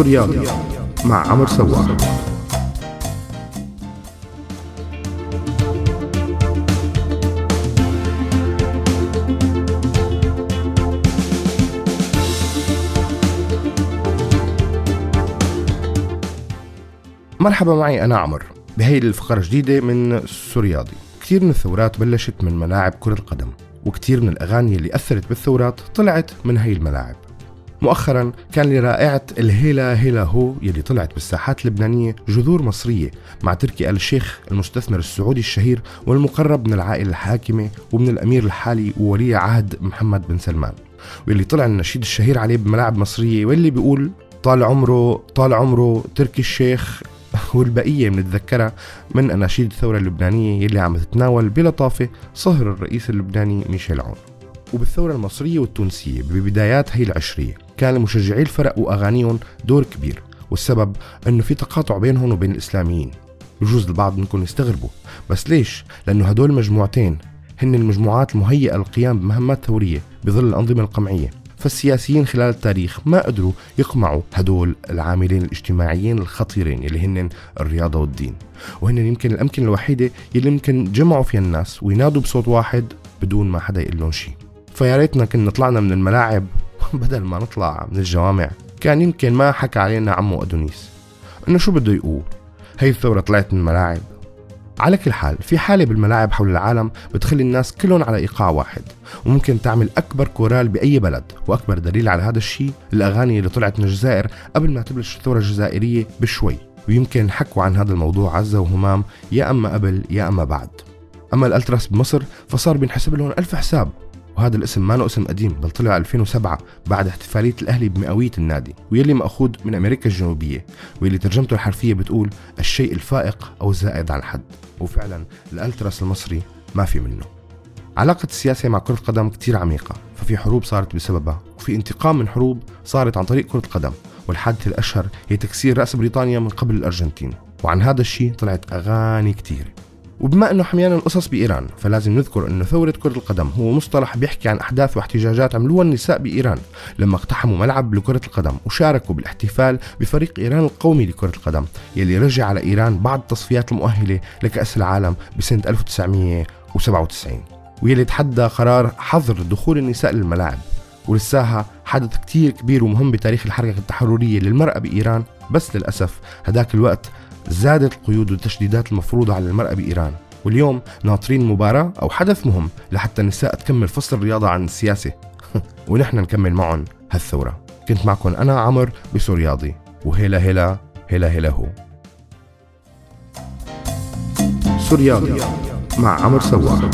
سوريالي مع عمر سواح. مرحبا معي أنا عمر. بهي الفقرة الجديدة من سورياضي كثير من الثورات بلشت من ملاعب كرة القدم وكثير من الأغاني اللي أثرت بالثورات طلعت من هي الملاعب. مؤخرا كان لرائعة الهيلا هيلا هو يلي طلعت بالساحات اللبنانية جذور مصرية مع تركي آل الشيخ المستثمر السعودي الشهير والمقرب من العائلة الحاكمة ومن الأمير الحالي وولي عهد محمد بن سلمان. واللي طلع النشيد الشهير عليه بملاعب مصرية واللي بيقول طال عمره طال عمره تركي الشيخ. والبقية بنتذكرها من أناشيد الثورة اللبنانية يلي عم تتناول بلطافة صهر الرئيس اللبناني ميشيل عون. وبالثورة المصرية والتونسية ببدايات هي العشرية كان مشجعي الفرق وأغانيهم دور كبير والسبب أنه في تقاطع بينهم وبين الإسلاميين. بجوز البعض منكم يستغربوا. بس ليش؟ لأنه هدول المجموعتين هن المجموعات المهيئة للقيام بمهمات ثورية بظل الأنظمة القمعية. فالسياسيين خلال التاريخ ما قدروا يقمعوا هدول العاملين الاجتماعيين الخطيرين اللي هن الرياضة والدين. وهن يمكن الأمكنة الوحيدة اللي يمكن جمعوا فيها الناس وينادوا بصوت واحد بدون ما حدا يقول لهم شيء فيا ريتنا كنا طلعنا من الملاعب بدل ما نطلع من الجوامع كان يمكن ما حكى علينا عمو أدونيس. إنه شو بده يقول؟ هي الثورة طلعت من الملاعب على كل حال في حالة بالملاعب حول العالم بتخلي الناس كلهم على إيقاع واحد وممكن تعمل أكبر كورال بأي بلد وأكبر دليل على هذا الشيء الأغاني اللي طلعت من الجزائر قبل ما تبلش الثورة الجزائرية بشوي. ويمكن حكوا عن هذا الموضوع عزة وهمام يا أما قبل يا أما بعد. أما الألتراس بمصر فصار بينحسب لهم ألف حساب. وهذا الاسم ما اسم قديم بل طلع 2007 بعد احتفالية الأهلي بمئوية النادي ويلي مأخوذ من أمريكا الجنوبية واللي ترجمته الحرفية بتقول الشيء الفائق أو الزائد عن الحد وفعلا الألتراس المصري ما في منه. علاقة السياسة مع كرة القدم كتير عميقة ففي حروب صارت بسببها وفي انتقام من حروب صارت عن طريق كرة القدم والحادثة الأشهر هي تكسير رأس بريطانيا من قبل الأرجنتين وعن هذا الشيء طلعت أغاني كتير. وبما إنه حميانا القصص بإيران فلازم نذكر إنه ثورة كرة القدم هو مصطلح بيحكي عن أحداث واحتجاجات عملوها النساء بإيران لما اقتحموا ملعب لكرة القدم وشاركوا بالاحتفال بفريق إيران القومي لكرة القدم يلي رجع على إيران بعد التصفيات المؤهلة لكأس العالم بسنة 1997 ويلي تحدى قرار حظر دخول النساء للملاعب ولساها حدث كتير كبير ومهم بتاريخ الحركة التحررية للمرأة بإيران بس للأسف هداك الوقت زادت القيود والتشديدات المفروضة على المرأة بإيران. واليوم ناطرين مباراة أو حدث مهم لحتى النساء تكمل فصل الرياضة عن السياسة. ونحن نكمل معهم هالثورة. كنت معكم أنا عمر بسورياضي. وهلا هلا هلا هلا هو. سورياضي مع عمر سواح.